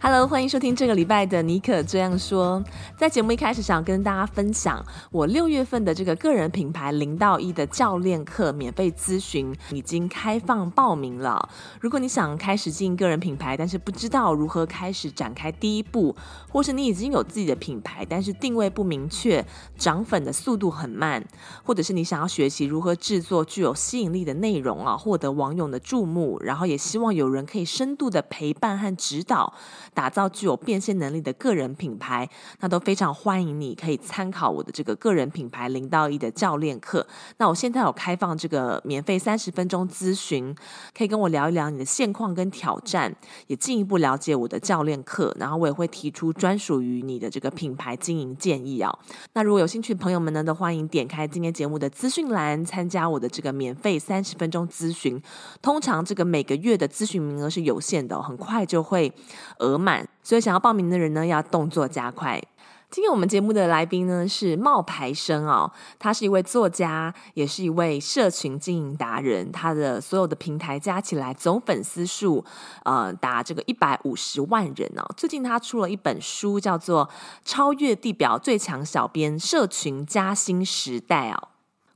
Hello，欢迎收听这个礼拜的尼可这样说。在节目一开始，想跟大家分享我六月份的这个个人品牌零到一的教练课免费咨询已经开放报名了。如果你想开始经营个人品牌，但是不知道如何开始展开第一步，或是你已经有自己的品牌，但是定位不明确，涨粉的速度很慢，或者是你想要学习如何制作具有吸引力的内容啊，获得网友的注目，然后也希望有人可以深度的陪伴和指导。打造具有变现能力的个人品牌，那都非常欢迎你可以参考我的这个个人品牌零到一的教练课。那我现在有开放这个免费三十分钟咨询，可以跟我聊一聊你的现况跟挑战，也进一步了解我的教练课。然后我也会提出专属于你的这个品牌经营建议啊。那如果有兴趣的朋友们呢，都欢迎点开今天节目的资讯栏，参加我的这个免费三十分钟咨询。通常这个每个月的咨询名额是有限的，很快就会额满。所以想要报名的人呢，要动作加快。今天我们节目的来宾呢是冒牌生哦，他是一位作家，也是一位社群经营达人。他的所有的平台加起来总粉丝数，呃，达这个一百五十万人哦。最近他出了一本书，叫做《超越地表最强小编：社群加薪时代》哦。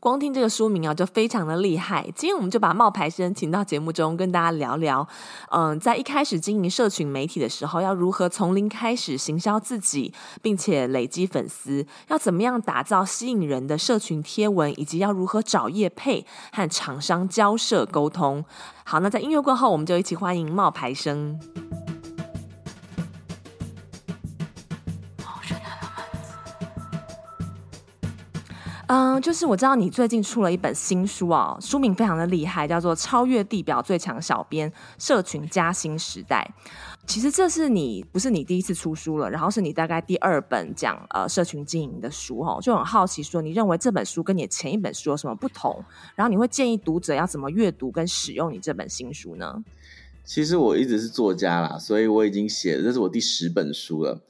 光听这个书名啊，就非常的厉害。今天我们就把冒牌生请到节目中，跟大家聊聊。嗯，在一开始经营社群媒体的时候，要如何从零开始行销自己，并且累积粉丝？要怎么样打造吸引人的社群贴文，以及要如何找业配和厂商交涉沟通？好，那在音乐过后，我们就一起欢迎冒牌生。嗯，就是我知道你最近出了一本新书哦，书名非常的厉害，叫做《超越地表最强小编：社群加薪时代》。其实这是你不是你第一次出书了，然后是你大概第二本讲呃社群经营的书哦，就很好奇说，你认为这本书跟你前一本书有什么不同？然后你会建议读者要怎么阅读跟使用你这本新书呢？其实我一直是作家啦，所以我已经写，这是我第十本书了。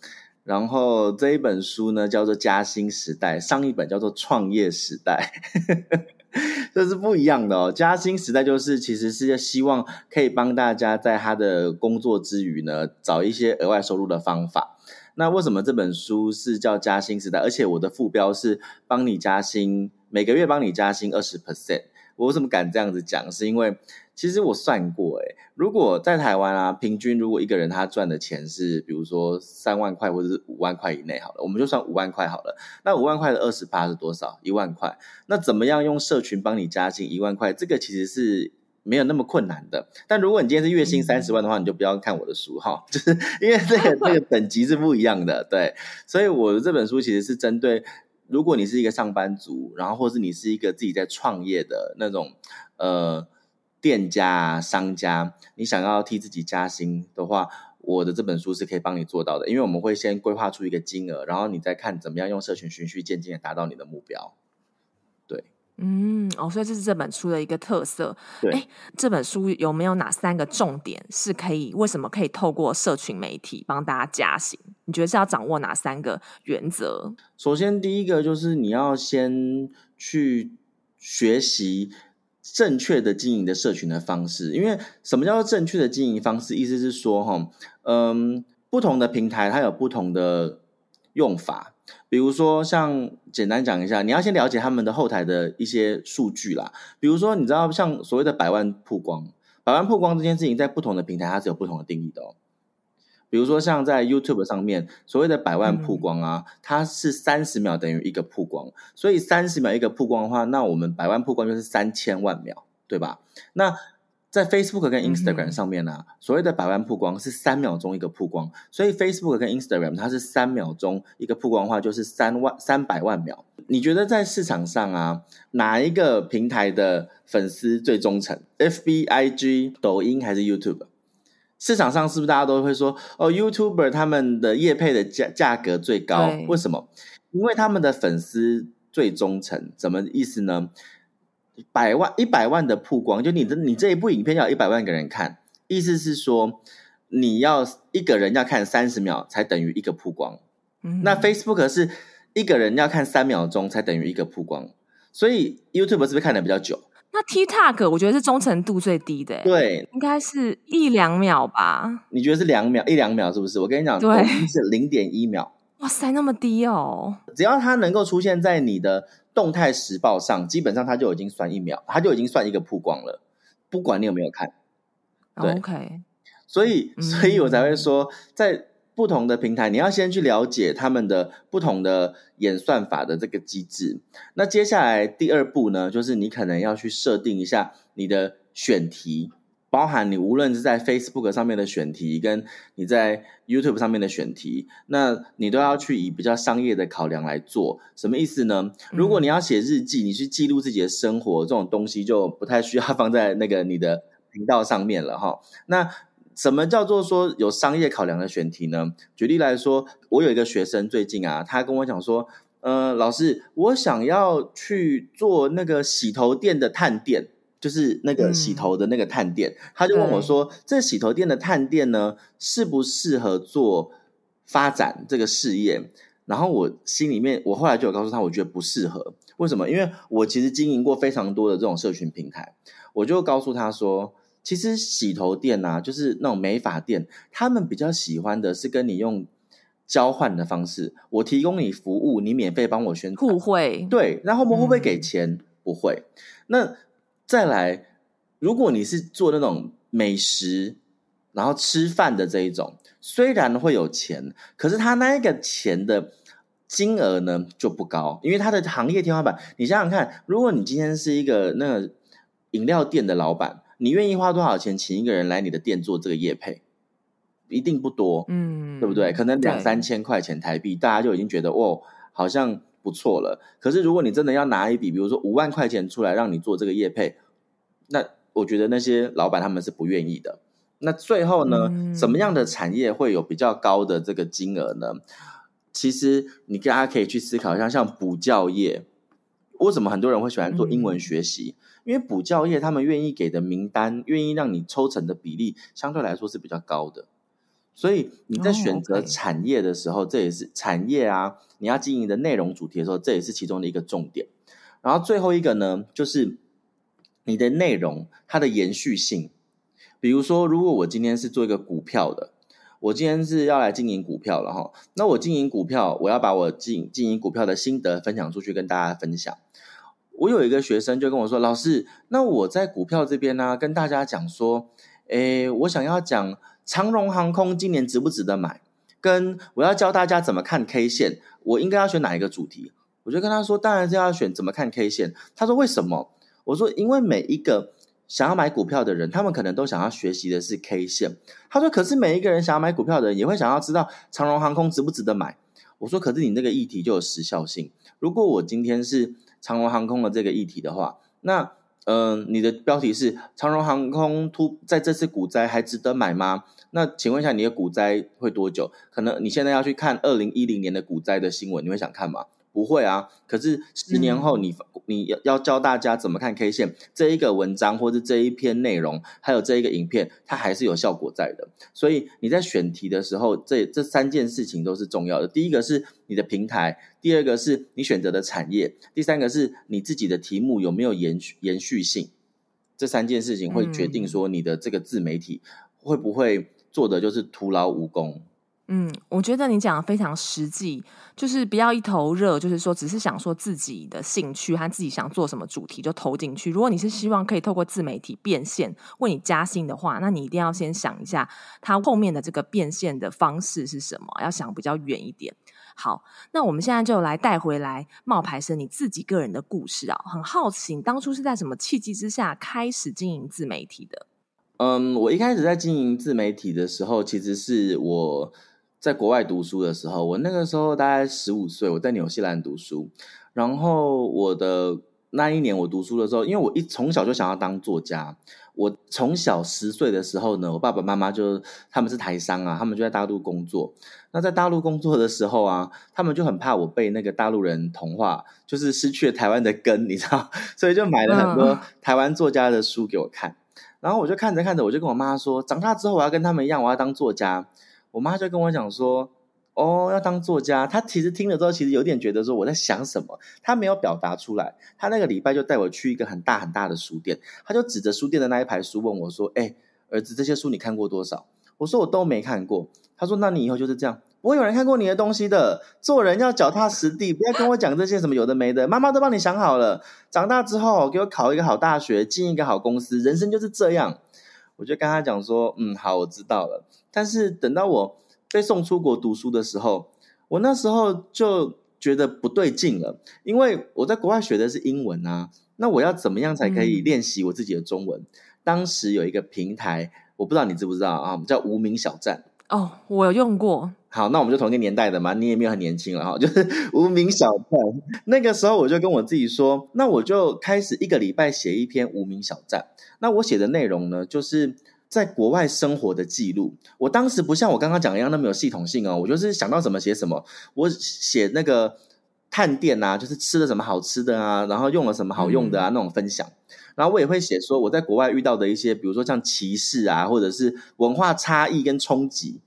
然后这一本书呢，叫做《加薪时代》，上一本叫做《创业时代》，这是不一样的哦。加薪时代就是其实是希望可以帮大家在他的工作之余呢，找一些额外收入的方法。那为什么这本书是叫《加薪时代》？而且我的副标是帮你加薪，每个月帮你加薪二十 percent。我为什么敢这样子讲？是因为其实我算过，诶，如果在台湾啊，平均如果一个人他赚的钱是，比如说三万块或者是五万块以内，好了，我们就算五万块好了。那五万块的二十八是多少？一万块。那怎么样用社群帮你加薪一万块？这个其实是没有那么困难的。但如果你今天是月薪三十万的话，你就不要看我的书哈，就是因为这个这个等级是不一样的。对，所以我的这本书其实是针对。如果你是一个上班族，然后或是你是一个自己在创业的那种呃店家商家，你想要替自己加薪的话，我的这本书是可以帮你做到的，因为我们会先规划出一个金额，然后你再看怎么样用社群循序渐进的达到你的目标。对。嗯，哦，所以这是这本书的一个特色。对，哎，这本书有没有哪三个重点是可以？为什么可以透过社群媒体帮大家加薪？你觉得是要掌握哪三个原则？首先，第一个就是你要先去学习正确的经营的社群的方式。因为什么叫做正确的经营方式？意思是说，哈，嗯，不同的平台它有不同的用法。比如说，像简单讲一下，你要先了解他们的后台的一些数据啦。比如说，你知道像所谓的百万曝光，百万曝光这件事情，在不同的平台它是有不同的定义的哦。比如说，像在 YouTube 上面，所谓的百万曝光啊，它是三十秒等于一个曝光，所以三十秒一个曝光的话，那我们百万曝光就是三千万秒，对吧？那在 Facebook 跟 Instagram 上面呢、啊，嗯、所谓的百万曝光是三秒钟一个曝光，所以 Facebook 跟 Instagram 它是三秒钟一个曝光的话，就是三万三百万秒。你觉得在市场上啊，哪一个平台的粉丝最忠诚？FB、IG、抖音还是 YouTube？市场上是不是大家都会说哦，YouTuber 他们的业配的价价格最高？为什么？因为他们的粉丝最忠诚。什么意思呢？百万一百万的曝光，就你的你这一部影片要一百万个人看，意思是说你要一个人要看三十秒才等于一个曝光。嗯，那 Facebook 是一个人要看三秒钟才等于一个曝光，所以 YouTube 是不是看的比较久？那 TikTok 我觉得是忠诚度最低的，对，应该是一两秒吧？你觉得是两秒一两秒是不是？我跟你讲，对，是零点一秒。哇塞，那么低哦！只要它能够出现在你的动态时报上，基本上它就已经算一秒，它就已经算一个曝光了，不管你有没有看。对，OK。所以，所以我才会说，在。不同的平台，你要先去了解他们的不同的演算法的这个机制。那接下来第二步呢，就是你可能要去设定一下你的选题，包含你无论是在 Facebook 上面的选题，跟你在 YouTube 上面的选题，那你都要去以比较商业的考量来做。什么意思呢？如果你要写日记，你去记录自己的生活，这种东西就不太需要放在那个你的频道上面了哈。那什么叫做说有商业考量的选题呢？举例来说，我有一个学生最近啊，他跟我讲说，呃，老师，我想要去做那个洗头店的探店，就是那个洗头的那个探店。嗯、他就问我说，这洗头店的探店呢，适不适合做发展这个事业？然后我心里面，我后来就有告诉他，我觉得不适合。为什么？因为我其实经营过非常多的这种社群平台，我就告诉他说。其实洗头店啊，就是那种美发店，他们比较喜欢的是跟你用交换的方式，我提供你服务，你免费帮我宣传，互惠。对，然后我们会不会给钱？嗯、不会。那再来，如果你是做那种美食，然后吃饭的这一种，虽然会有钱，可是他那个钱的金额呢就不高，因为他的行业天花板。你想想看，如果你今天是一个那个饮料店的老板。你愿意花多少钱请一个人来你的店做这个业配？一定不多，嗯，对不对？可能两三千块钱台币，大家就已经觉得哦，好像不错了。可是如果你真的要拿一笔，比如说五万块钱出来让你做这个业配，那我觉得那些老板他们是不愿意的。那最后呢，嗯，什么样的产业会有比较高的这个金额呢？其实你大家可以去思考一下，像补教业，为什么很多人会喜欢做英文学习？嗯因为补教业他们愿意给的名单，愿意让你抽成的比例相对来说是比较高的，所以你在选择产业的时候，oh, 这也是产业啊，你要经营的内容主题的时候，这也是其中的一个重点。然后最后一个呢，就是你的内容它的延续性。比如说，如果我今天是做一个股票的，我今天是要来经营股票了哈，那我经营股票，我要把我经经营股票的心得分享出去，跟大家分享。我有一个学生就跟我说：“老师，那我在股票这边呢、跟大家讲说，诶，我想要讲长荣航空今年值不值得买，跟我要教大家怎么看 K 线，我应该要选哪一个主题？”我就跟他说：“当然是要选怎么看 K 线。”他说：“为什么？”我说：“因为每一个想要买股票的人，他们可能都想要学习的是 K 线。”他说：“可是每一个人想要买股票的人，也会想要知道长荣航空值不值得买。”我说：“可是你那个议题就有时效性。如果我今天是……”长荣航空的这个议题的话，那嗯、你的标题是长荣航空突在这次股灾还值得买吗？那请问一下，你的股灾会多久？可能你现在要去看二零一零年的股灾的新闻，你会想看吗？不会啊，可是十年后你，你、嗯、你要要教大家怎么看 K 线，这一个文章或是这一篇内容，还有这一个影片，它还是有效果在的。所以你在选题的时候，这这三件事情都是重要的。第一个是你的平台，第二个是你选择的产业，第三个是你自己的题目有没有延续延续性。这三件事情会决定说你的这个自媒体会不会做的就是徒劳无功。嗯，我觉得你讲的非常实际，就是不要一头热，就是说只是想说自己的兴趣和自己想做什么主题就投进去。如果你是希望可以透过自媒体变现，为你加薪的话，那你一定要先想一下它后面的这个变现的方式是什么，要想比较远一点。好，那我们现在就来带回来冒牌生你自己个人的故事啊，很好奇你当初是在什么契机之下开始经营自媒体的？嗯，我一开始在经营自媒体的时候，其实是我。在国外读书的时候，我那个时候大概十五岁，我在纽西兰读书。然后我的那一年我读书的时候，因为我一从小就想要当作家。我从小十岁的时候呢，我爸爸妈妈就他们是台商啊，他们就在大陆工作。那在大陆工作的时候啊，他们就很怕我被那个大陆人同化，就是失去了台湾的根，你知道，所以就买了很多台湾作家的书给我看。然后我就看着看着，我就跟我妈说，长大之后我要跟他们一样，我要当作家。我妈就跟我讲说。哦，要当作家，她其实听了之后，其实有点觉得说我在想什么，她没有表达出来。她那个礼拜就带我去一个很大很大的书店，她就指着书店的那一排书问我说：“哎，儿子，这些书你看过多少？”我说：“我都没看过。”她说：“那你以后就是这样，不会有人看过你的东西的。做人要脚踏实地，不要跟我讲这些什么有的没的。妈妈都帮你想好了，长大之后给我考一个好大学，进一个好公司，人生就是这样。”我就跟他讲说：“嗯，好，我知道了。”但是等到我。被送出国读书的时候，我那时候就觉得不对劲了，因为我在国外学的是英文啊，那我要怎么样才可以练习我自己的中文？嗯、当时有一个平台，我不知道你知不知道啊，叫无名小站。哦，我有用过。好，那我们就同一个年代的嘛，你也没有很年轻了哈，就是无名小站。那个时候我就跟我自己说，那我就开始一个礼拜写一篇无名小站。那我写的内容呢，就是。在国外生活的记录，我当时不像我刚刚讲一样那么有系统性哦，我就是想到什么写什么。我写那个探店啊，就是吃了什么好吃的啊，然后用了什么好用的啊，那种分享。然后我也会写说我在国外遇到的一些，比如说像歧视啊，或者是文化差异跟冲击。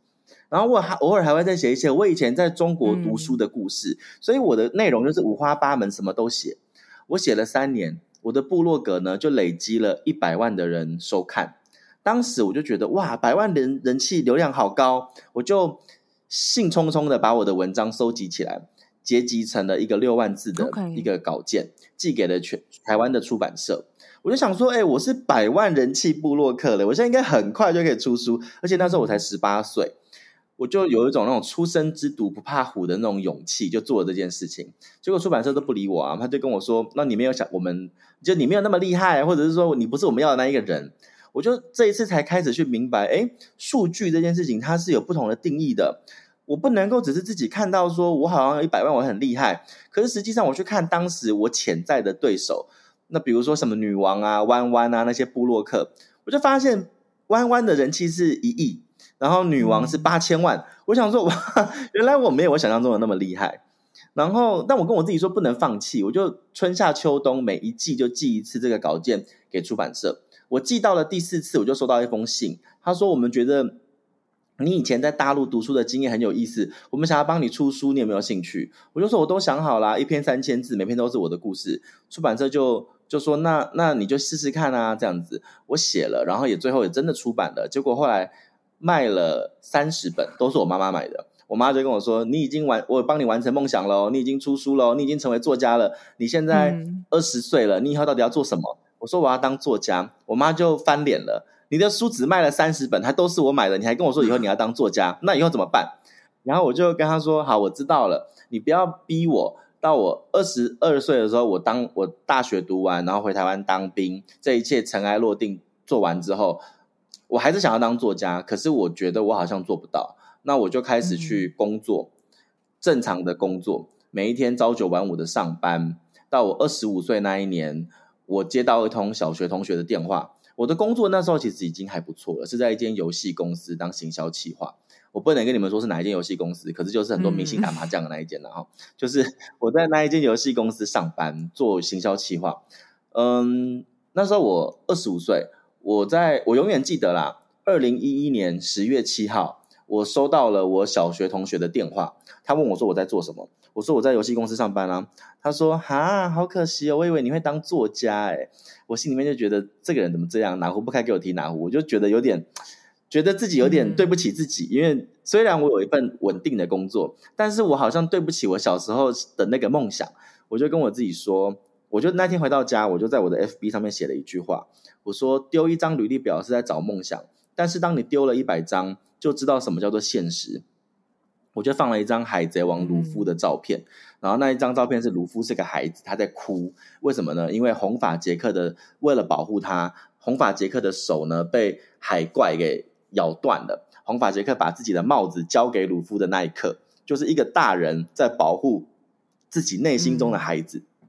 然后我还偶尔还会再写一些我以前在中国读书的故事。所以我的内容就是五花八门，什么都写。我写了三年，我的部落格呢就累积了一百万的人收看。当时我就觉得哇，百万人人气流量好高，我就兴冲冲的把我的文章收集起来，结集成了一个六万字的一个稿件.寄给了全台湾的出版社。我就想说，哎，我是百万人气部落客了，我现在应该很快就可以出书，而且那时候我才十八岁，我就有一种那种初生之犊不怕虎的那种勇气，就做了这件事情。结果出版社都不理我啊，他就跟我说，那你没有想我们，就你没有那么厉害，或者是说你不是我们要的那一个人。我就这一次才开始去明白，哎，数据这件事情它是有不同的定义的。我不能够只是自己看到说我好像有一百万，我很厉害。可是实际上我去看当时我潜在的对手，那比如说什么女王啊、弯弯啊那些布洛克，我就发现弯弯的人气是一亿，然后女王是八千万。我想说，哇，原来我没有我想象中的那么厉害。然后，但我跟我自己说不能放弃，我就春夏秋冬每一季就寄一次这个稿件给出版社。我寄到了第四次，我就收到一封信。他说：“我们觉得你以前在大陆读书的经验很有意思，我们想要帮你出书，你有没有兴趣？”我就说：“我都想好了，一篇三千字，每篇都是我的故事。”出版社就就说：“那那你就试试看啊，这样子。”我写了，然后也最后也真的出版了。结果后来卖了三十本，都是我妈妈买的。我妈就跟我说：“你已经完，我帮你完成梦想了，你已经出书了，你已经成为作家了。你现在二十岁了，你以后到底要做什么？”我说我要当作家，我妈就翻脸了。你的书只卖了三十本，还都是我买的，你还跟我说以后你要当作家，那以后怎么办？然后我就跟她说：好，我知道了，你不要逼我。到我二十二岁的时候，我当我大学读完，然后回台湾当兵，这一切尘埃落定做完之后，我还是想要当作家，可是我觉得我好像做不到。那我就开始去工作，嗯、正常的工作，每一天朝九晚五的上班。到我二十五岁那一年。我接到一通小学同学的电话，我的工作那时候其实已经还不错了，是在一间游戏公司当行销企划。我不能跟你们说是哪一间游戏公司，可是就是很多明星打麻将的那一间了哈。嗯、就是 我在那一间游戏公司上班做行销企划。嗯，那时候我二十五岁，我在我永远记得啦，二零一一年十月七号，我收到了我小学同学的电话，他问我说我在做什么。我说我在游戏公司上班啊，他说哈，好可惜哦，我以为你会当作家诶。我心里面就觉得这个人怎么这样，哪壶不开给我提哪壶，我就觉得有点，觉得自己有点对不起自己，因为虽然我有一份稳定的工作，但是我好像对不起我小时候的那个梦想，我就跟我自己说，我就那天回到家，我就在我的 FB 上面写了一句话，我说丢一张履历表是在找梦想，但是当你丢了一百张，就知道什么叫做现实。我就放了一张海贼王鲁夫的照片，嗯、然后那一张照片是鲁夫是个孩子，他在哭，为什么呢？因为红发杰克的为了保护他，红发杰克的手呢被海怪给咬断了。红发杰克把自己的帽子交给鲁夫的那一刻，就是一个大人在保护自己内心中的孩子。嗯、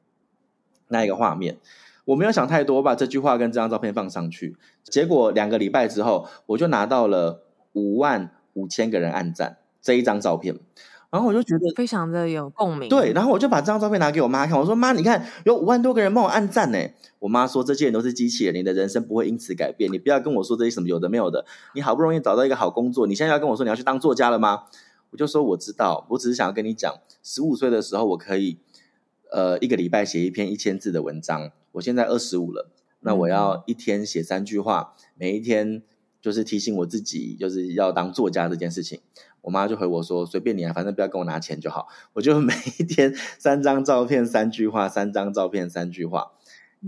那一个画面。我没有想太多，我把这句话跟这张照片放上去，结果两个礼拜之后，我就拿到了五万五千个人按赞这一张照片。然后我就觉得非常的有共鸣，对。然后我就把这张照片拿给我妈看，我说：“妈，你看有五万多个人帮我按赞呢。”我妈说：“这些人都是机器人，你的人生不会因此改变。你不要跟我说这些什么有的没有的。你好不容易找到一个好工作，你现在要跟我说你要去当作家了吗？”我就说：“我知道，我只是想要跟你讲，十五岁的时候我可以，呃，一个礼拜写一篇一千字的文章。我现在二十五了，那我要一天写三句话，每一天就是提醒我自己，就是要当作家这件事情。”我妈就回我说：“随便你啊，反正不要跟我拿钱就好。”我就每一天三张照片三句话，三张照片三句话，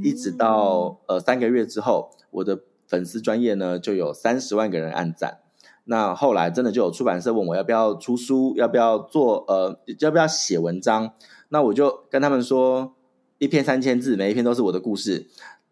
一直到呃三个月之后，我的粉丝专业呢就有三十万个人按赞。那后来真的就有出版社问我要不要出书，要不要做呃要不要写文章？那我就跟他们说，一篇三千字，每一篇都是我的故事。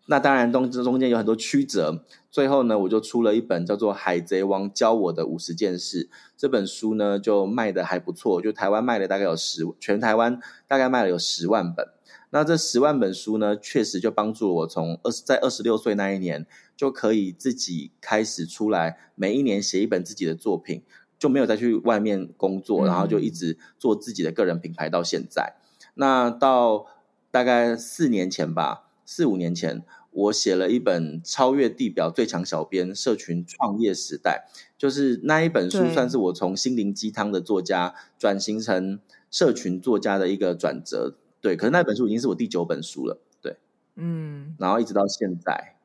那当然中中间有很多曲折。最后呢，我就出了一本叫做《海贼王教我的五十件事》这本书呢，就卖的还不错，就台湾卖了大概有十，全台湾大概卖了有十万本。那这十万本书呢，确实就帮助我从二十在二十六岁那一年就可以自己开始出来，每一年写一本自己的作品，就没有再去外面工作，然后就一直做自己的个人品牌到现在。嗯、那到大概四年前吧，四五年前。我写了一本《超越地表最强小编：社群创业时代》，就是那一本书，算是我从心灵鸡汤的作家转型成社群作家的一个转折。对，可是那本书已经是我第九本书了。对，嗯，然后一直到现在。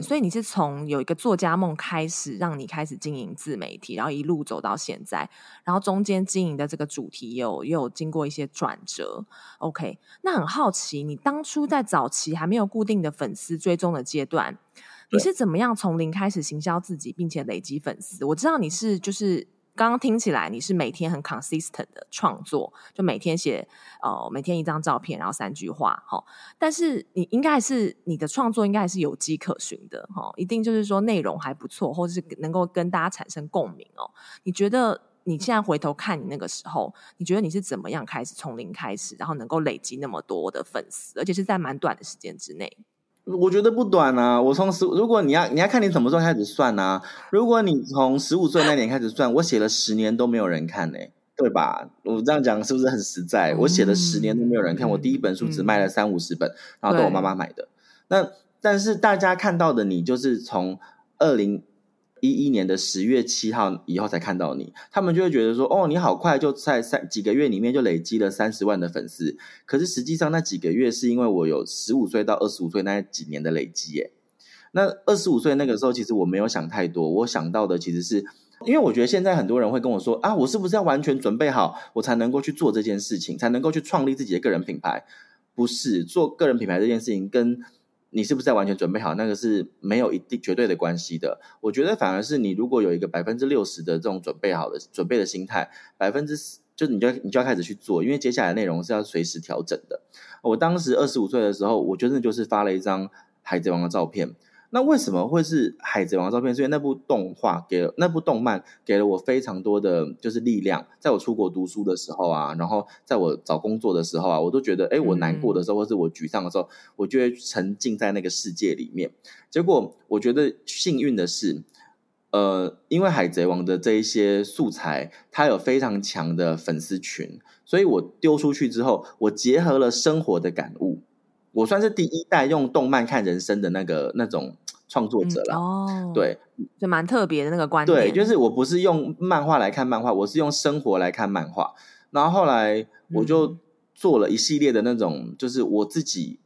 所以你是从有一个作家梦开始，让你开始经营自媒体，然后一路走到现在，然后中间经营的这个主题有又有经过一些转折。OK，那很好奇，你当初在早期还没有固定的粉丝追踪的阶段，你是怎么样从零开始行销自己，并且累积粉丝？我知道你是就是。刚刚听起来你是每天很 consistent 的创作，就每天写呃每天一张照片，然后三句话哈。但是你应该是你的创作应该还是有迹可循的哈，一定就是说内容还不错，或者是能够跟大家产生共鸣哦。你觉得你现在回头看你那个时候，你觉得你是怎么样开始从零开始，然后能够累积那么多的粉丝，而且是在蛮短的时间之内？我觉得不短啊！我从十，如果你要你要看你什么时候开始算啊？如果你从十五岁那年开始算，我写了十年都没有人看呢、对吧？我这样讲是不是很实在？我写了十年都没有人看，我第一本书只卖了三五十本，然后都我妈妈买的。那但是大家看到的你，就是从二零。一一年的十月七号以后才看到你，他们就会觉得说：“哦，你好快就在三几个月里面就累积了三十万的粉丝。”可是实际上那几个月是因为我有十五岁到二十五岁那几年的累积耶。那二十五岁那个时候，其实我没有想太多，我想到的其实是，因为我觉得现在很多人会跟我说：“啊，我是不是要完全准备好，我才能够去做这件事情，才能够去创立自己的个人品牌？”不是，做个人品牌这件事情跟。你是不是在完全准备好？那个是没有一定绝对的关系的。我觉得反而是你如果有一个百分之六十的这种准备好的准备的心态，百分之四就是你就要你就要开始去做，因为接下来内容是要随时调整的。我当时二十五岁的时候，我真的就是发了一张海贼王的照片。那为什么会是海贼王照片？是因为那部动画给了那部动漫给了我非常多的就是力量。在我出国读书的时候啊，然后在我找工作的时候啊，我都觉得，哎，我难过的时候，或是我沮丧的时候，我就会沉浸在那个世界里面。结果我觉得幸运的是，呃，因为海贼王的这一些素材，它有非常强的粉丝群，所以我丢出去之后，我结合了生活的感悟。我算是第一代用动漫看人生的那个那种创作者了，嗯，哦，对，就蛮特别的那个观点。对，就是我不是用漫画来看漫画，我是用生活来看漫画。然后后来我就做了一系列的那种，嗯，就是我自己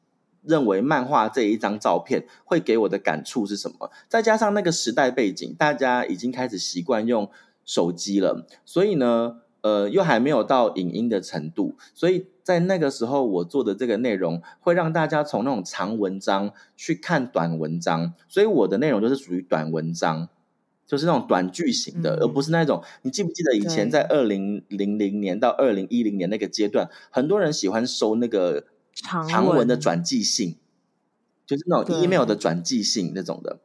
认为漫画这一张照片会给我的感触是什么？再加上那个时代背景，大家已经开始习惯用手机了，所以呢。呃，又还没有到影音的程度，所以在那个时候，我做的这个内容会让大家从那种长文章去看短文章，所以我的内容就是属于短文章，就是那种短句型的，嗯、而不是那种。你记不记得以前在二零零零年到二零一零年那个阶段，很多人喜欢收那个长文的转寄信，就是那种 email 的转寄信那种的。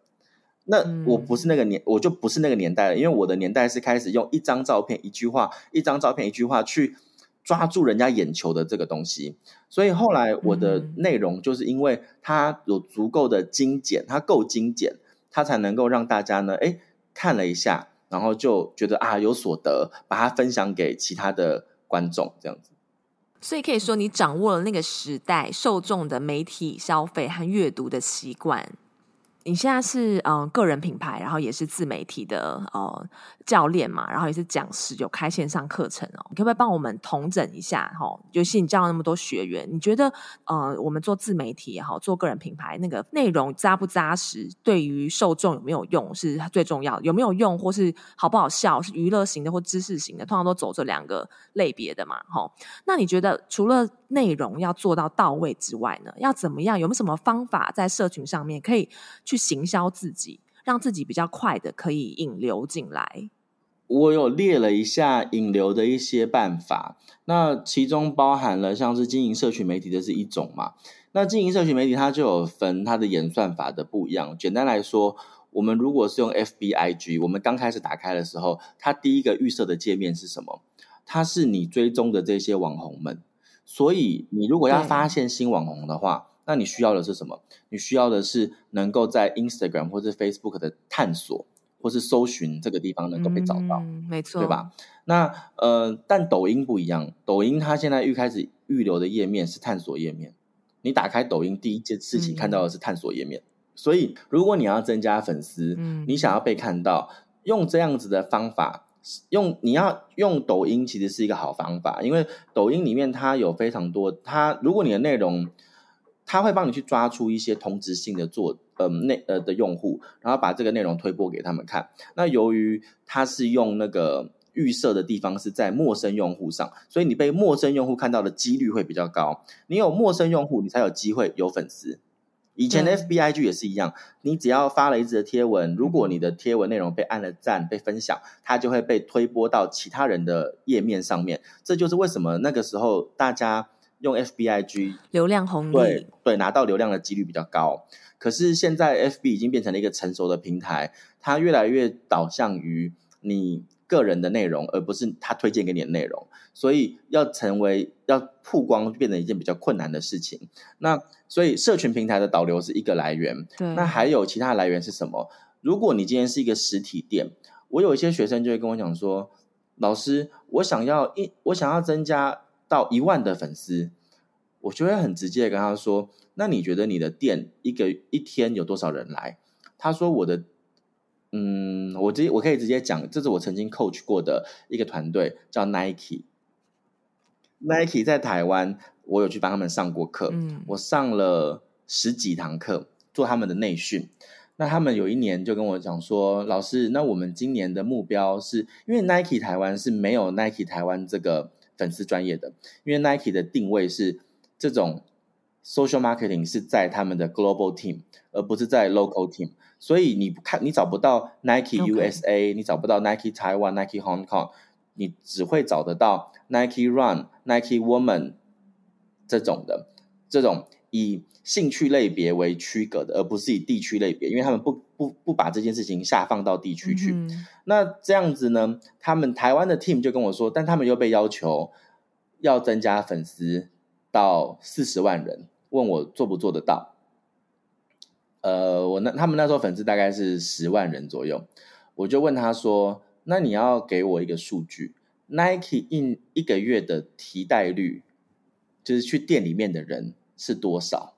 那我不是那个年，我就不是那个年代了，因为我的年代是开始用一张照片、一句话、一张照片、一句话去抓住人家眼球的这个东西。所以后来我的内容就是因为它有足够的精简，它够精简，它才能够让大家呢，哎，看了一下，然后就觉得啊有所得，把它分享给其他的观众，这样子。所以可以说，你掌握了那个时代受众的媒体消费和阅读的习惯。你现在是嗯、呃、个人品牌，然后也是自媒体的呃教练嘛，然后也是讲师，有开线上课程哦。你可不可以帮我们统整一下哈？尤其你教了那么多学员，你觉得呃我们做自媒体也好，做个人品牌那个内容扎不扎实？对于受众有没有用是最重要的？有没有用或是好不好笑？是娱乐型的或知识型的？通常都走这两个类别的嘛。哈，那你觉得除了内容要做到到位之外呢，要怎么样？有没有什么方法在社群上面可以？去行销自己，让自己比较快的可以引流进来。我有列了一下引流的一些办法，那其中包含了像是经营社群媒体的是一种嘛。那经营社群媒体它就有分它的演算法的不一样。简单来说，我们如果是用 FBIG，我们刚开始打开的时候，它第一个预设的界面是什么？它是你追踪的这些网红们。所以你如果要发现新网红的话，那你需要的是什么？你需要的是能够在 Instagram 或者 Facebook 的探索或是搜寻这个地方能够被找到，嗯、没错，对吧？那呃，但抖音不一样，抖音它现在预开始预留的页面是探索页面。你打开抖音第一件事情看到的是探索页面。嗯、所以如果你要增加粉丝，嗯、你想要被看到，用这样子的方法。用你要用抖音其实是一个好方法，因为抖音里面它有非常多，它如果你的内容，它会帮你去抓出一些同质性的做呃内呃的用户，然后把这个内容推播给他们看。那由于它是用那个预设的地方是在陌生用户上，所以你被陌生用户看到的几率会比较高。你有陌生用户，你才有机会有粉丝。以前的 FBIG 也是一样，嗯、你只要发了一则贴文，如果你的贴文内容被按了赞、被分享，它就会被推播到其他人的页面上面。这就是为什么那个时候大家用 FBIG 流量红利，对对，拿到流量的几率比较高。可是现在 FB 已经变成了一个成熟的平台，它越来越导向于你个人的内容，而不是他推荐给你的内容，所以要成为要曝光，变成一件比较困难的事情。那所以社群平台的导流是一个来源，那还有其他来源是什么？如果你今天是一个实体店，我有一些学生就会跟我讲说，老师，我想要一，我想要增加到一万的粉丝，我就会很直接的跟他说，那你觉得你的店一个一天有多少人来？他说我的。嗯，我直接我可以直接讲，这是我曾经 coach 过的一个团队，叫 Nike。Nike 在台湾，我有去帮他们上过课，嗯，我上了十几堂课，做他们的内训。那他们有一年就跟我讲说，老师，那我们今年的目标是，因为 Nike 台湾是没有 Nike 台湾这个粉丝专业的，因为 Nike 的定位是这种 social marketing 是在他们的 global team，而不是在 local team。所以你看，你找不到 Nike USA，Okay. 你找不到 Nike Taiwan、Nike Hong Kong，你只会找得到 Nike Run、Nike Woman 这种的，这种以兴趣类别为区隔的，而不是以地区类别，因为他们不不不把这件事情下放到地区去。Mm hmm. 那这样子呢，他们台湾的 team 就跟我说，但他们又被要求要增加粉丝到四十万人，问我做不做得到。呃，我那他们那时候粉丝大概是十万人左右，我就问他说：“那你要给我一个数据，Nike 一一个月的提袋率，就是去店里面的人是多少？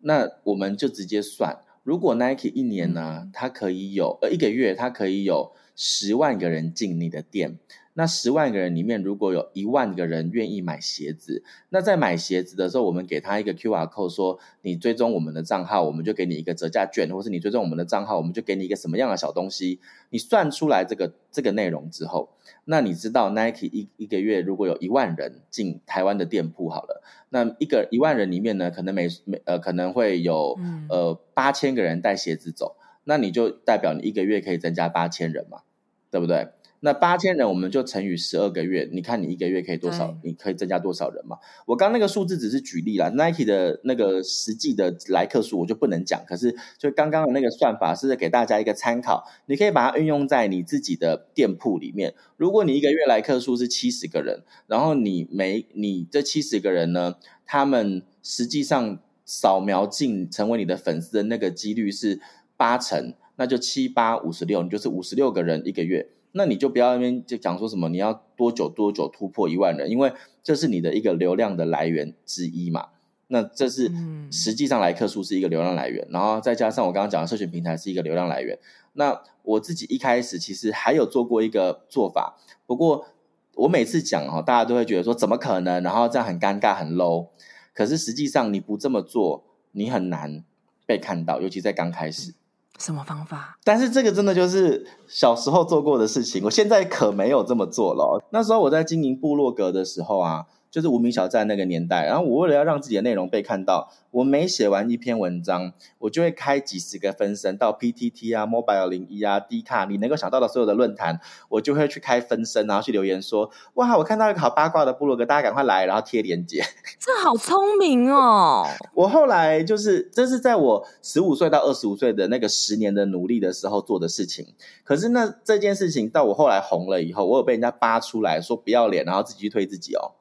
那我们就直接算，如果 Nike 一年呢，它可以有呃一个月，它可以有十万个人进你的店。”那十万个人里面，如果有一万个人愿意买鞋子，那在买鞋子的时候，我们给他一个 QR code，说你追踪我们的账号，我们就给你一个折价券，或是你追踪我们的账号，我们就给你一个什么样的小东西。你算出来这个这个内容之后，那你知道 Nike 一一个月如果有一万人进台湾的店铺好了，那一个一万人里面呢，可能每每呃可能会有呃八千个人带鞋子走，那你就代表你一个月可以增加八千人嘛，对不对？那八千人我们就乘以十二个月，你看你一个月可以多少？你可以增加多少人嘛？我刚那个数字只是举例啦，Nike 的那个实际的来客数我就不能讲。可是就刚刚的那个算法是给大家一个参考，你可以把它运用在你自己的店铺里面。如果你一个月来客数是七十个人，然后你每你这七十个人呢，他们实际上扫描进成为你的粉丝的那个几率是八成，那就七八五十六，你就是五十六个人一个月。那你就不要那边就讲说什么你要多久多久突破一万人，因为这是你的一个流量的来源之一嘛。那这是实际上来客数是一个流量来源，然后再加上我刚刚讲的社群平台是一个流量来源。那我自己一开始其实还有做过一个做法，不过我每次讲哈，大家都会觉得说怎么可能，然后这样很尴尬很 low。可是实际上你不这么做，你很难被看到，尤其在刚开始。什么方法？但是这个真的就是小时候做过的事情，我现在可没有这么做了。那时候我在经营部落格的时候啊。就是无名小站那个年代，然后我为了要让自己的内容被看到，我每写完一篇文章，我就会开几十个分身到 PTT 啊、Mobile 零一啊、D 卡，你能够想到的所有的论坛，我就会去开分身，然后去留言说：哇，我看到一个好八卦的部落格，大家赶快来，然后贴链接。这好聪明哦！我后来就是这是在我十五岁到二十五岁的那个十年的努力的时候做的事情。可是那这件事情到我后来红了以后，我有被人家扒出来说不要脸，然后自己去推自己哦。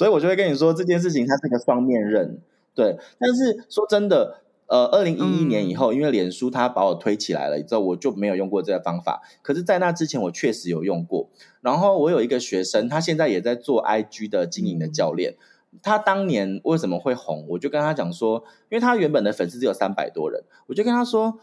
所以我就会跟你说这件事情，它是个双面刃，对。但是说真的，呃，二零一一年以后，嗯、因为脸书它把我推起来了，之后我就没有用过这个方法。可是，在那之前，我确实有用过。然后，我有一个学生，他现在也在做 IG 的经营的教练。他当年为什么会红？我就跟他讲说，因为他原本的粉丝只有三百多人，我就跟他说。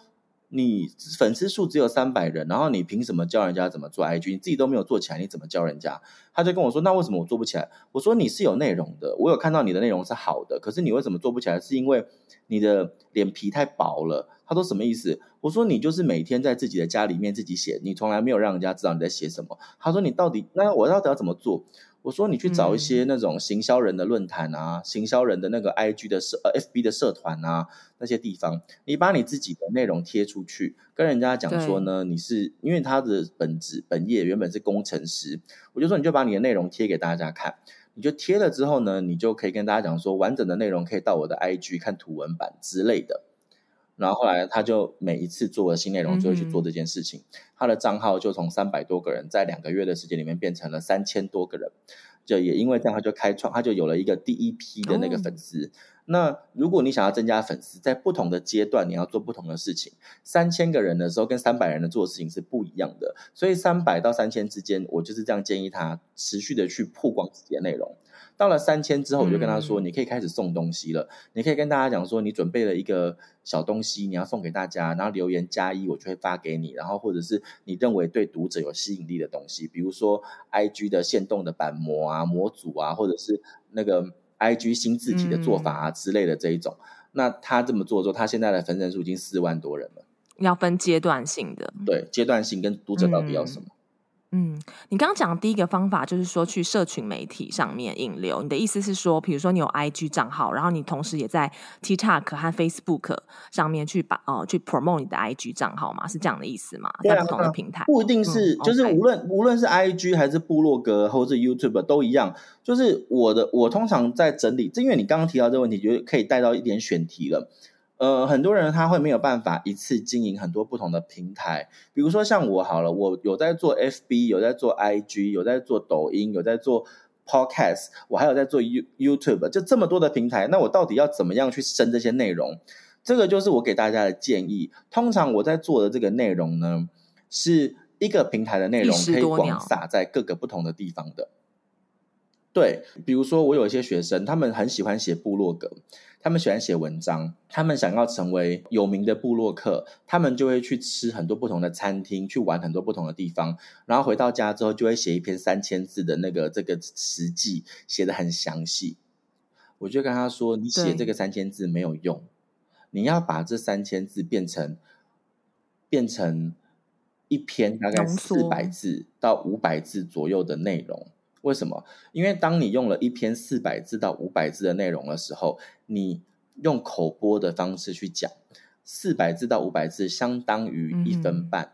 你粉丝数只有三百人，然后你凭什么教人家怎么做 IG？你自己都没有做起来，你怎么教人家？他就跟我说：“那为什么我做不起来？”我说：“你是有内容的，我有看到你的内容是好的，可是你为什么做不起来？是因为你的脸皮太薄了。”他说：“什么意思？”我说：“你就是每天在自己的家里面自己写，你从来没有让人家知道你在写什么。”他说：“你到底那我到底要怎么做？”我说，你去找一些那种行销人的论坛啊，嗯、行销人的那个 IG 的社呃 FB 的社团啊，那些地方，你把你自己的内容贴出去，跟人家讲说呢，你是因为他的本职本业原本是工程师，我就说你就把你的内容贴给大家看，你就贴了之后呢，你就可以跟大家讲说，完整的内容可以到我的 IG 看图文版之类的。然后后来他就每一次做了新内容就会去做这件事情，嗯、他的账号就从三百多个人在两个月的时间里面变成了三千多个人，就也因为这样他就开创，他就有了一个第一批的那个粉丝。哦、那如果你想要增加粉丝，在不同的阶段你要做不同的事情，三千个人的时候跟三百人的做的事情是不一样的，所以三百到三千之间，我就是这样建议他持续的去曝光自己的内容。到了三千之后，我就跟他说：“你可以开始送东西了。嗯、你可以跟大家讲说，你准备了一个小东西，你要送给大家，然后留言加一，我就会发给你。然后或者是你认为对读者有吸引力的东西，比如说 IG 的限动的版模啊、模组啊，或者是那个 IG 新字体的做法啊之类的这一种。嗯、那他这么做之后，他现在的粉丝人数已经四万多人了。要分阶段性的，对，阶段性跟读者到底要什么？”嗯嗯，你刚刚讲的第一个方法就是说去社群媒体上面引流。你的意思是说，比如说你有 IG 账号，然后你同时也在 TikTok 和 Facebook 上面去把哦、呃、去 promote 你的 IG 账号嘛？是这样的意思吗？在不同的平台，不一定是，嗯、就是无论 okay 无论是 IG 还是部落格或者是 YouTube 都一样。就是我的，我通常在整理，因为你刚刚提到这个问题，就可以带到一点选题了。呃，很多人他会没有办法一次经营很多不同的平台，比如说像我好了，我有在做 FB，有在做 IG，有在做抖音，有在做 Podcast，我还有在做 You YouTube，就这么多的平台，那我到底要怎么样去生这些内容？这个就是我给大家的建议。通常我在做的这个内容呢，是一个平台的内容可以广撒在各个不同的地方的。对，比如说我有一些学生，他们很喜欢写部落格。他们喜欢写文章，他们想要成为有名的部落客，他们就会去吃很多不同的餐厅，去玩很多不同的地方，然后回到家之后就会写一篇三千字的那个这个实记，写的很详细。我就跟他说：“你写这个三千字没有用，你要把这三千字变成变成一篇大概四百字到五百字左右的内容。”为什么？因为当你用了一篇四百字到五百字的内容的时候，你用口播的方式去讲，四百字到五百字相当于一分半，嗯、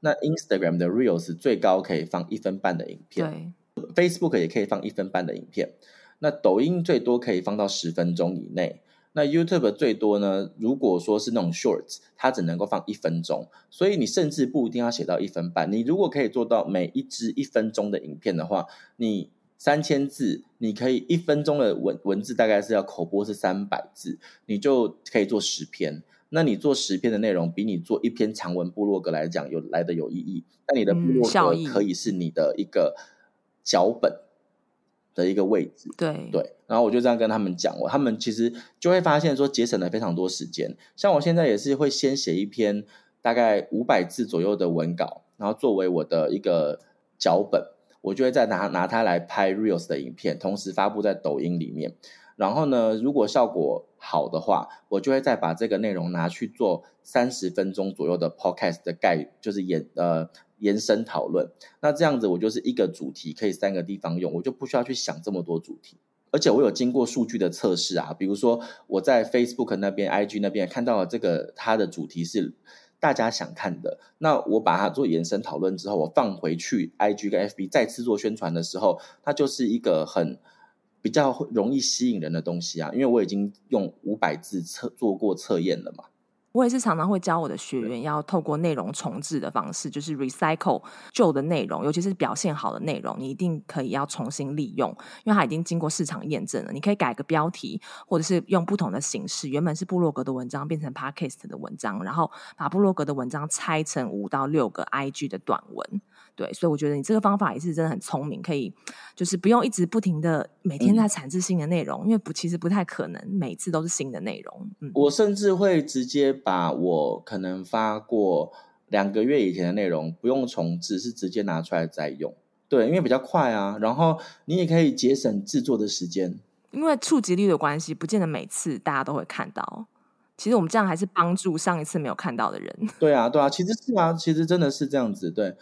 那 Instagram 的 Reels 最高可以放一分半的影片，，Facebook 也可以放一分半的影片，那抖音最多可以放到十分钟以内。那 YouTube 最多呢？如果说是那种 Shorts，它只能够放一分钟，所以你甚至不一定要写到一分半。你如果可以做到每一支一分钟的影片的话，你三千字，你可以一分钟的文文字大概是要口播是三百字，你就可以做十篇。那你做十篇的内容，比你做一篇长文部落格来讲有来的有意义。那你的部落格可以是你的一个脚本。的一个位置，对对，然后我就这样跟他们讲，我他们其实就会发现说节省了非常多时间。像我现在也是会先写一篇大概五百字左右的文稿，然后作为我的一个脚本，我就会再拿拿它来拍 Reels 的影片，同时发布在抖音里面。然后呢，如果效果好的话，我就会再把这个内容拿去做三十分钟左右的 Podcast 的概，就是演呃。延伸讨论，那这样子我就是一个主题可以三个地方用，我就不需要去想这么多主题，而且我有经过数据的测试啊，比如说我在 Facebook 那边、IG 那边看到了这个它的主题是大家想看的，那我把它做延伸讨论之后，我放回去 IG 跟 FB 再次做宣传的时候，它就是一个很比较容易吸引人的东西啊，因为我已经用五百字测做过测验了嘛。我也是常常会教我的学员要透过内容重置的方式，就是 recycle 旧的内容，尤其是表现好的内容，你一定可以要重新利用，因为它已经经过市场验证了。你可以改个标题，或者是用不同的形式，原本是部落格的文章变成 podcast 的文章，然后把部落格的文章拆成五到六个 IG 的短文。对，所以我觉得你这个方法也是真的很聪明，可以就是不用一直不停的每天在产制新的内容，嗯、因为不其实不太可能每次都是新的内容。嗯，我甚至会直接把我可能发过两个月以前的内容不用重置，是直接拿出来再用。对，因为比较快啊，然后你也可以节省制作的时间。因为触及率的关系，不见得每次大家都会看到。其实我们这样还是帮助上一次没有看到的人。对啊，对啊，其实是啊，其实真的是这样子，对。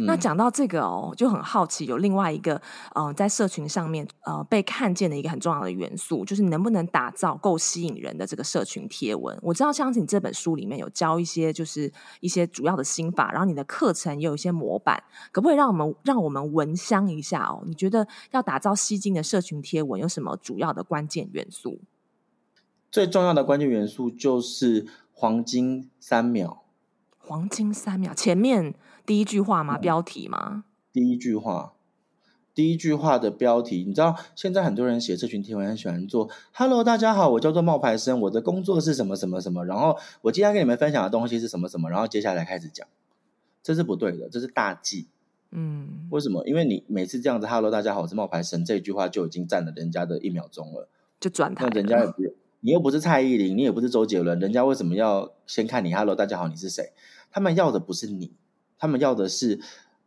那讲到这个哦，就很好奇，有另外一个呃，在社群上面呃被看见的一个很重要的元素，就是能不能打造够吸引人的这个社群贴文。我知道像是你这本书里面有教一些，就是一些主要的心法，然后你的课程也有一些模板，可不可以让我们让我们闻香一下哦？你觉得要打造吸睛的社群贴文，有什么主要的关键元素？最重要的关键元素就是黄金三秒。黄金三秒，前面。第一句话吗？标题吗？第一句话，第一句话的标题，你知道现在很多人写社群贴文很喜欢做。Hello，大家好，我叫做冒牌生，我的工作是什么什么什么，然后我今天跟你们分享的东西是什么什么，然后接下来开始讲，这是不对的，这是大忌。嗯，为什么？因为你每次这样子，Hello，大家好，我是冒牌生，这句话就已经占了人家的一秒钟了，就转台。那人家也不，你又不是蔡依林，你也不是周杰伦，人家为什么要先看你？Hello，大家好，你是谁？他们要的不是你。他们要的是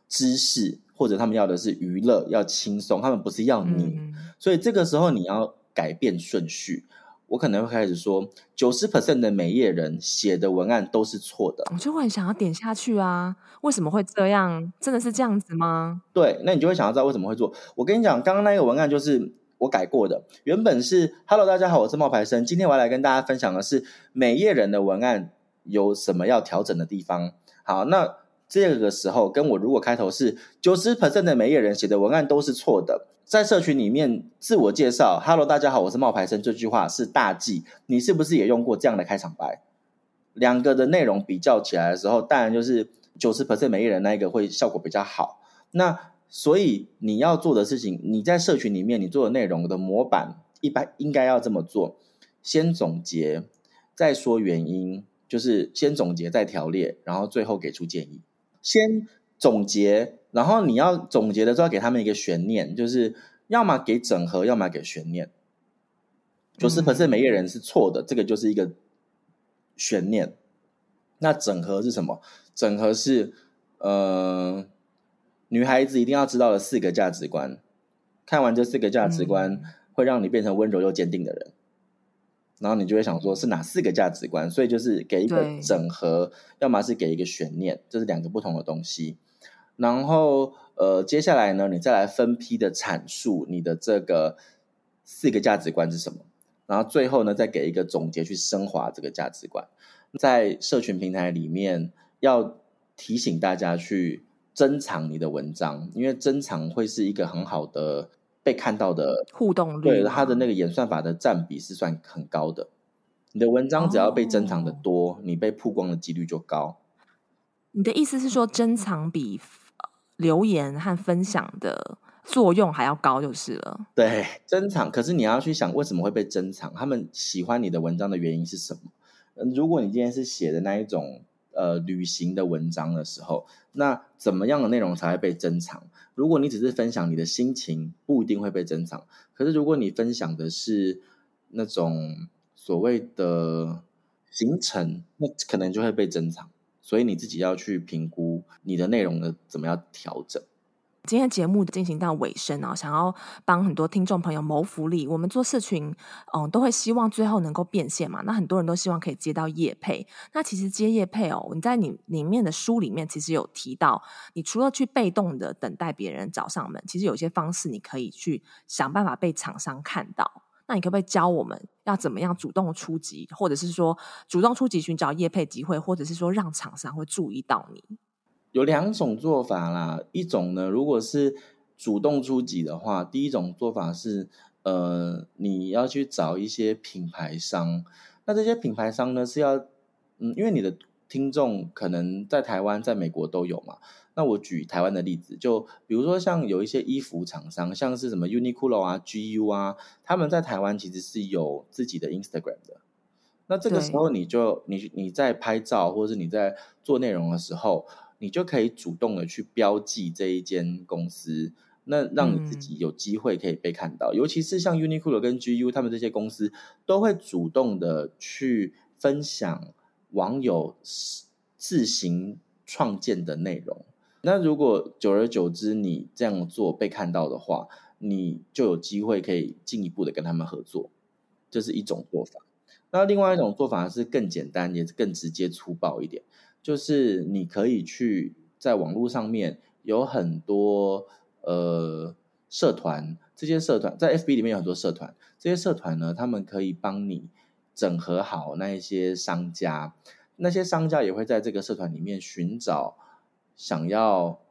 知识，或者他们要的是娱乐，要轻松。他们不是要你，嗯、所以这个时候你要改变顺序。我可能会开始说，九十 percent 的美业人写的文案都是错的。我就会很想要点下去啊！为什么会这样？真的是这样子吗？对，那你就会想要知道为什么会做。我跟你讲，刚刚那个文案就是我改过的。原本是 “Hello，大家好，我是冒牌生”。今天我要来跟大家分享的是美业人的文案有什么要调整的地方。好，那。这个时候，跟我如果开头是九十 percent 的美业人写的文案都是错的，在社群里面自我介绍，Hello，大家好，我是冒牌生，这句话是大忌。你是不是也用过这样的开场白？两个的内容比较起来的时候，当然就是九十 percent 美业人那一个会效果比较好。那所以你要做的事情，你在社群里面你做的内容的模板，一般应该要这么做：先总结，再说原因，就是先总结再条列，然后最后给出建议。先总结，然后你要总结的时候，给他们一个悬念，就是要么给整合，要么给悬念。九十 percent 美业人是错的，这个就是一个悬念。那整合是什么？整合是呃，女孩子一定要知道的四个价值观。看完这四个价值观，会让你变成温柔又坚定的人。然后你就会想说，是哪四个价值观？所以就是给一个整合，要么是给一个悬念，这是两个不同的东西。然后呃，接下来呢，你再来分批的阐述你的这个四个价值观是什么。然后最后呢，再给一个总结去升华这个价值观。在社群平台里面，要提醒大家去珍藏你的文章，因为珍藏会是一个很好的被看到的互动率，对它的那个演算法的占比是算很高的。你的文章只要被珍藏的多，哦、你被曝光的几率就高。你的意思是说，珍藏比留言和分享的作用还要高就是了。对，珍藏。可是你要去想，为什么会被珍藏？他们喜欢你的文章的原因是什么？如果你今天是写的那一种。呃，旅行的文章的时候，那怎么样的内容才会被珍藏？如果你只是分享你的心情，不一定会被珍藏。可是如果你分享的是那种所谓的行程，那可能就会被珍藏。所以你自己要去评估你的内容的怎么样调整。今天节目进行到尾声啊，想要帮很多听众朋友谋福利。我们做社群，嗯，都会希望最后能够变现嘛。那很多人都希望可以接到业配。那其实接业配哦，你在你里面的书里面其实有提到，你除了去被动的等待别人找上门，其实有些方式你可以去想办法被厂商看到。那你可不可以教我们要怎么样主动出击，或者是说主动出击寻找业配机会，或者是说让厂商会注意到你？有两种做法啦，一种呢，如果是主动出击的话，第一种做法是，呃，你要去找一些品牌商，那这些品牌商呢是要，嗯，因为你的听众可能在台湾、在美国都有嘛，那我举台湾的例子，就比如说像有一些衣服厂商，像是什么 Uniqlo 啊、GU 啊，他们在台湾其实是有自己的 Instagram 的，那这个时候你就你你在拍照或者是你在做内容的时候。你就可以主动的去标记这一间公司，那让你自己有机会可以被看到。嗯、尤其是像 Uniqlo 跟 GU 他们这些公司，都会主动的去分享网友自行创建的内容。那如果久而久之你这样做被看到的话，你就有机会可以进一步的跟他们合作，这是一种做法。那另外一种做法是更简单，也是更直接粗暴一点。就是你可以去在网络上面有很多呃社团，这些社团在 FB 里面有很多社团，这些社团呢，他们可以帮你整合好那一些商家，那些商家也会在这个社团里面寻找想要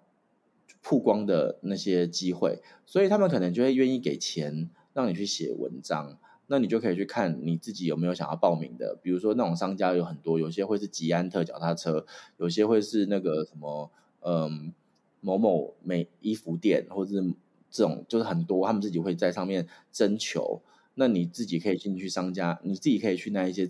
曝光的那些机会，所以他们可能就会愿意给钱让你去写文章。那你就可以去看你自己有没有想要报名的，比如说那种商家有很多，有些会是吉安特脚踏车，有些会是那个什么，嗯，某某美衣服店，或者是这种，就是很多，他们自己会在上面征求。那你自己可以进去商家，你自己可以去那一些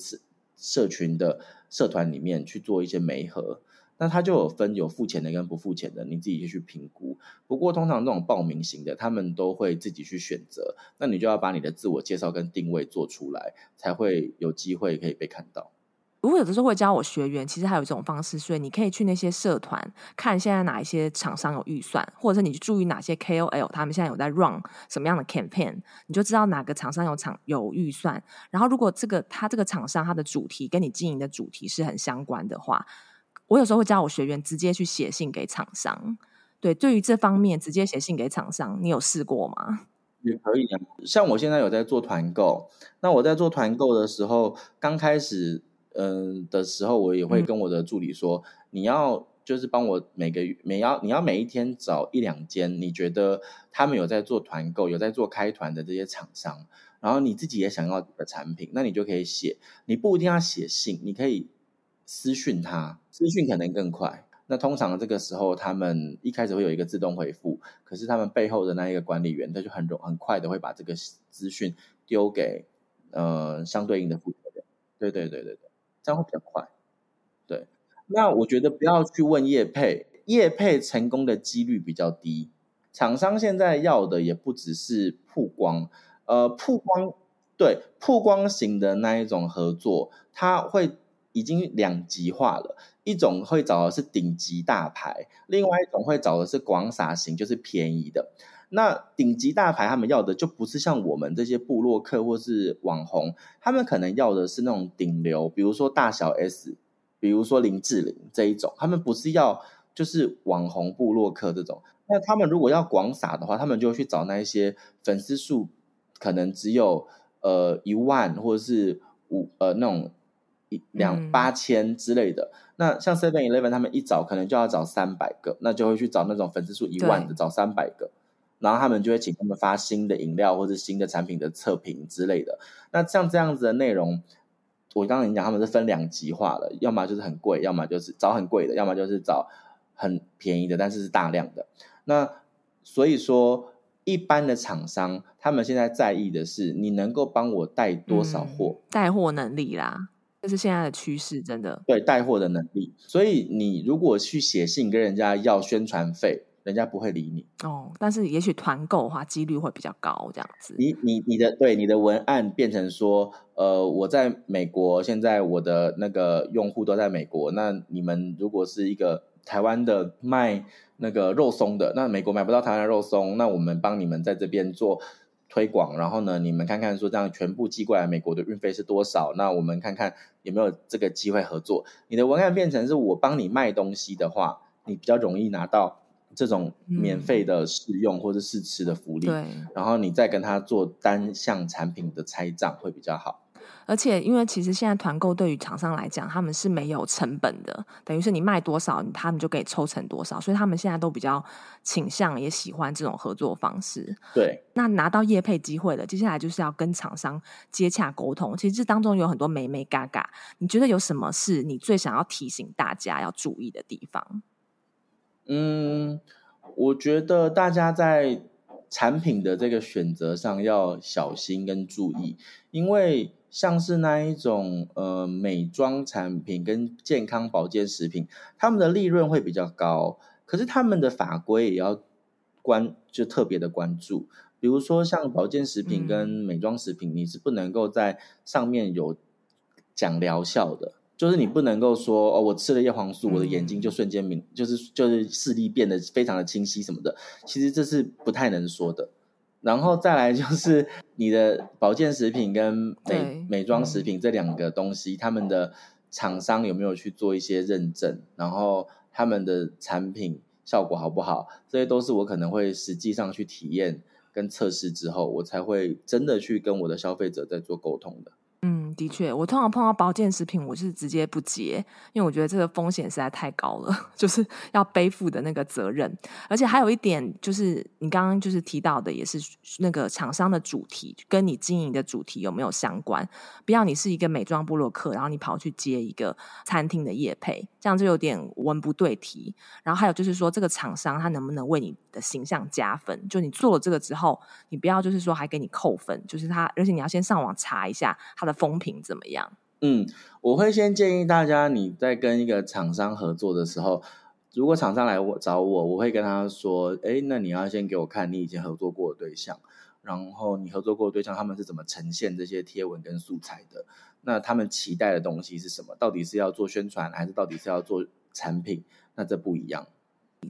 社群的社团里面去做一些媒合。那他就有分有付钱的跟不付钱的，你自己去评估。不过通常这种报名型的，他们都会自己去选择。那你就要把你的自我介绍跟定位做出来，才会有机会可以被看到。如果有的时候会教我学员，其实还有一种方式，所以你可以去那些社团看现在哪一些厂商有预算，或者是你注意哪些 KOL 他们现在有在 run 什么样的 campaign，你就知道哪个厂商有厂有预算。然后如果这个他这个厂商他的主题跟你经营的主题是很相关的话。我有时候会教我学员直接去写信给厂商，对，对于这方面直接写信给厂商，你有试过吗？也可以啊，像我现在有在做团购，那我在做团购的时候，刚开始嗯的时候，我也会跟我的助理说，嗯、你要就是帮我每个月每要你要每一天找一两间，你觉得他们有在做团购、有在做开团的这些厂商，然后你自己也想要的产品，那你就可以写，你不一定要写信，你可以。私讯他，私讯可能更快。那通常这个时候，他们一开始会有一个自动回复，可是他们背后的那一个管理员，他就很容很快的会把这个资讯丢给呃相对应的负责人。对对对对对，这样会比较快。对，那我觉得不要去问业配，业配成功的几率比较低。厂商现在要的也不只是曝光，呃，曝光，对，曝光型的那一种合作，他会。已经两极化了，一种会找的是顶级大牌，另外一种会找的是广撒型，就是便宜的。那顶级大牌他们要的就不是像我们这些部落客或是网红，他们可能要的是那种顶流，比如说大小 S，比如说林志玲这一种，他们不是要就是网红部落客这种。那他们如果要广撒的话，他们就去找那一些粉丝数可能只有呃一万或者是五呃那种。一两八千之类的。嗯、那像 Seven Eleven 他们一找可能就要找三百个，那就会去找那种粉丝数一万的，找三百个，然后他们就会请他们发新的饮料或者新的产品的测评之类的。那像这样子的内容，我刚刚讲他们是分两极化的，要么就是很贵，要么就是找很贵的，要么就是找很便宜的，但是是大量的。那所以说。一般的厂商，他们现在在意的是你能够帮我带多少货，嗯、带货能力啦，这是现在的趋势，真的。对，带货的能力。所以你如果去写信跟人家要宣传费，人家不会理你。哦，但是也许团购的话，几率会比较高，这样子。你你你的对你的文案变成说，呃，我在美国，现在我的那个用户都在美国，那你们如果是一个台湾的卖。那个肉松的，那美国买不到台湾的肉松，那我们帮你们在这边做推广，然后呢，你们看看说这样全部寄过来美国的运费是多少？那我们看看有没有这个机会合作。你的文案变成是我帮你卖东西的话，你比较容易拿到这种免费的试用或者试吃的福利，嗯，然后你再跟他做单项产品的拆账会比较好。而且，因为其实现在团购对于厂商来讲，他们是没有成本的，等于是你卖多少，他们就可以抽成多少，所以他们现在都比较倾向也喜欢这种合作方式。对，那拿到业配机会了，接下来就是要跟厂商接洽沟通。其实这当中有很多美眉嘎嘎，你觉得有什么是你最想要提醒大家要注意的地方？嗯，我觉得大家在产品的这个选择上要小心跟注意，因为。像是那一种呃美妆产品跟健康保健食品，他们的利润会比较高，可是他们的法规也要关就特别的关注。比如说像保健食品跟美妆食品，嗯、你是不能够在上面有讲疗效的，就是你不能够说哦，我吃了叶黄素，我的眼睛就瞬间明，嗯、就是就是视力变得非常的清晰什么的，其实这是不太能说的。然后再来就是你的保健食品跟美美妆食品这两个东西，嗯、他们的厂商有没有去做一些认证？然后他们的产品效果好不好？这些都是我可能会实际上去体验跟测试之后，我才会真的去跟我的消费者在做沟通的。嗯，的确，我通常碰到保健食品，我是直接不接，因为我觉得这个风险实在太高了，就是要背负的那个责任。而且还有一点，就是你刚刚就是提到的，也是那个厂商的主题跟你经营的主题有没有相关？不要你是一个美妆部落客，然后你跑去接一个餐厅的业配，这样就有点文不对题。然后还有就是说，这个厂商他能不能为你的形象加分？就你做了这个之后，你不要就是说还给你扣分，就是他，而且你要先上网查一下他的风评怎么样？嗯，我会先建议大家，你在跟一个厂商合作的时候，如果厂商来找我，我会跟他说：“诶，那你要先给我看你以前合作过的对象，然后你合作过的对象他们是怎么呈现这些贴文跟素材的？那他们期待的东西是什么？到底是要做宣传，还是到底是要做产品？那这不一样。”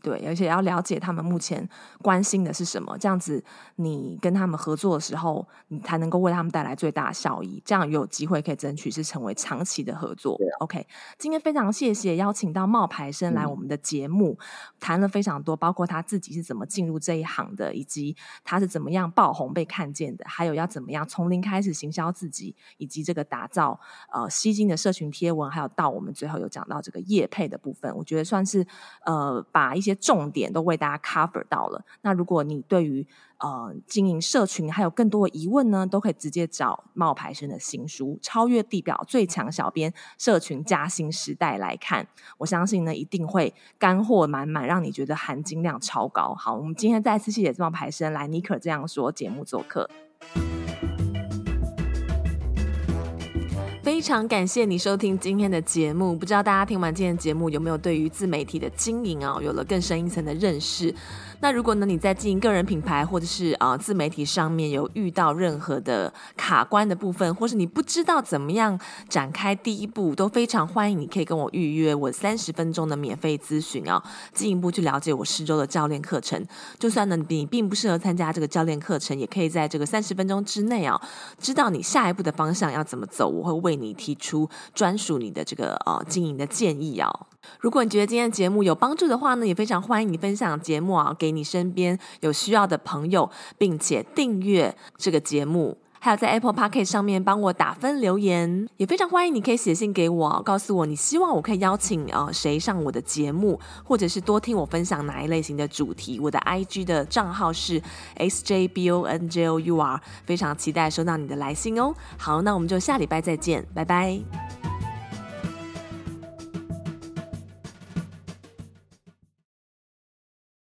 对，而且要了解他们目前关心的是什么，这样子你跟他们合作的时候，你才能够为他们带来最大的效益，这样有机会可以争取是成为长期的合作。啊、OK，今天非常谢谢邀请到冒牌生来我们的节目，嗯、谈了非常多，包括他自己是怎么进入这一行的，以及他是怎么样爆红被看见的，还有要怎么样从零开始行销自己，以及这个打造呃吸睛的社群贴文，还有到我们最后有讲到这个业配的部分，我觉得算是呃把。一些重点都为大家 cover 到了。那如果你对于呃经营社群还有更多的疑问呢，都可以直接找冒牌生的新书《超越地表最强小编：社群加薪时代》来看。我相信呢，一定会干货满满，让你觉得含金量超高。好，我们今天再次谢谢冒牌生来尼可这样说节目做客。非常感谢你收听今天的节目，不知道大家听完今天节目有没有对于自媒体的经营啊，有了更深一层的认识。那如果呢，你在经营个人品牌或者是啊、自媒体上面有遇到任何的卡关的部分，或是你不知道怎么样展开第一步，都非常欢迎你可以跟我预约我三十分钟的免费咨询啊，进一步去了解我十周的教练课程。就算呢你并不适合参加这个教练课程，也可以在这个三十分钟之内啊，知道你下一步的方向要怎么走，我会为你提出专属你的这个呃经营的建议啊。如果你觉得今天的节目有帮助的话呢，也非常欢迎你分享节目啊，给你身边有需要的朋友，并且订阅这个节目。还有在 Apple Podcast 上面帮我打分留言，也非常欢迎你可以写信给我，告诉我你希望我可以邀请呃谁上我的节目，或者是多听我分享哪一类型的主题。我的 IG 的账号是 sjbonjour，非常期待收到你的来信哦。好，那我们就下礼拜再见，拜拜。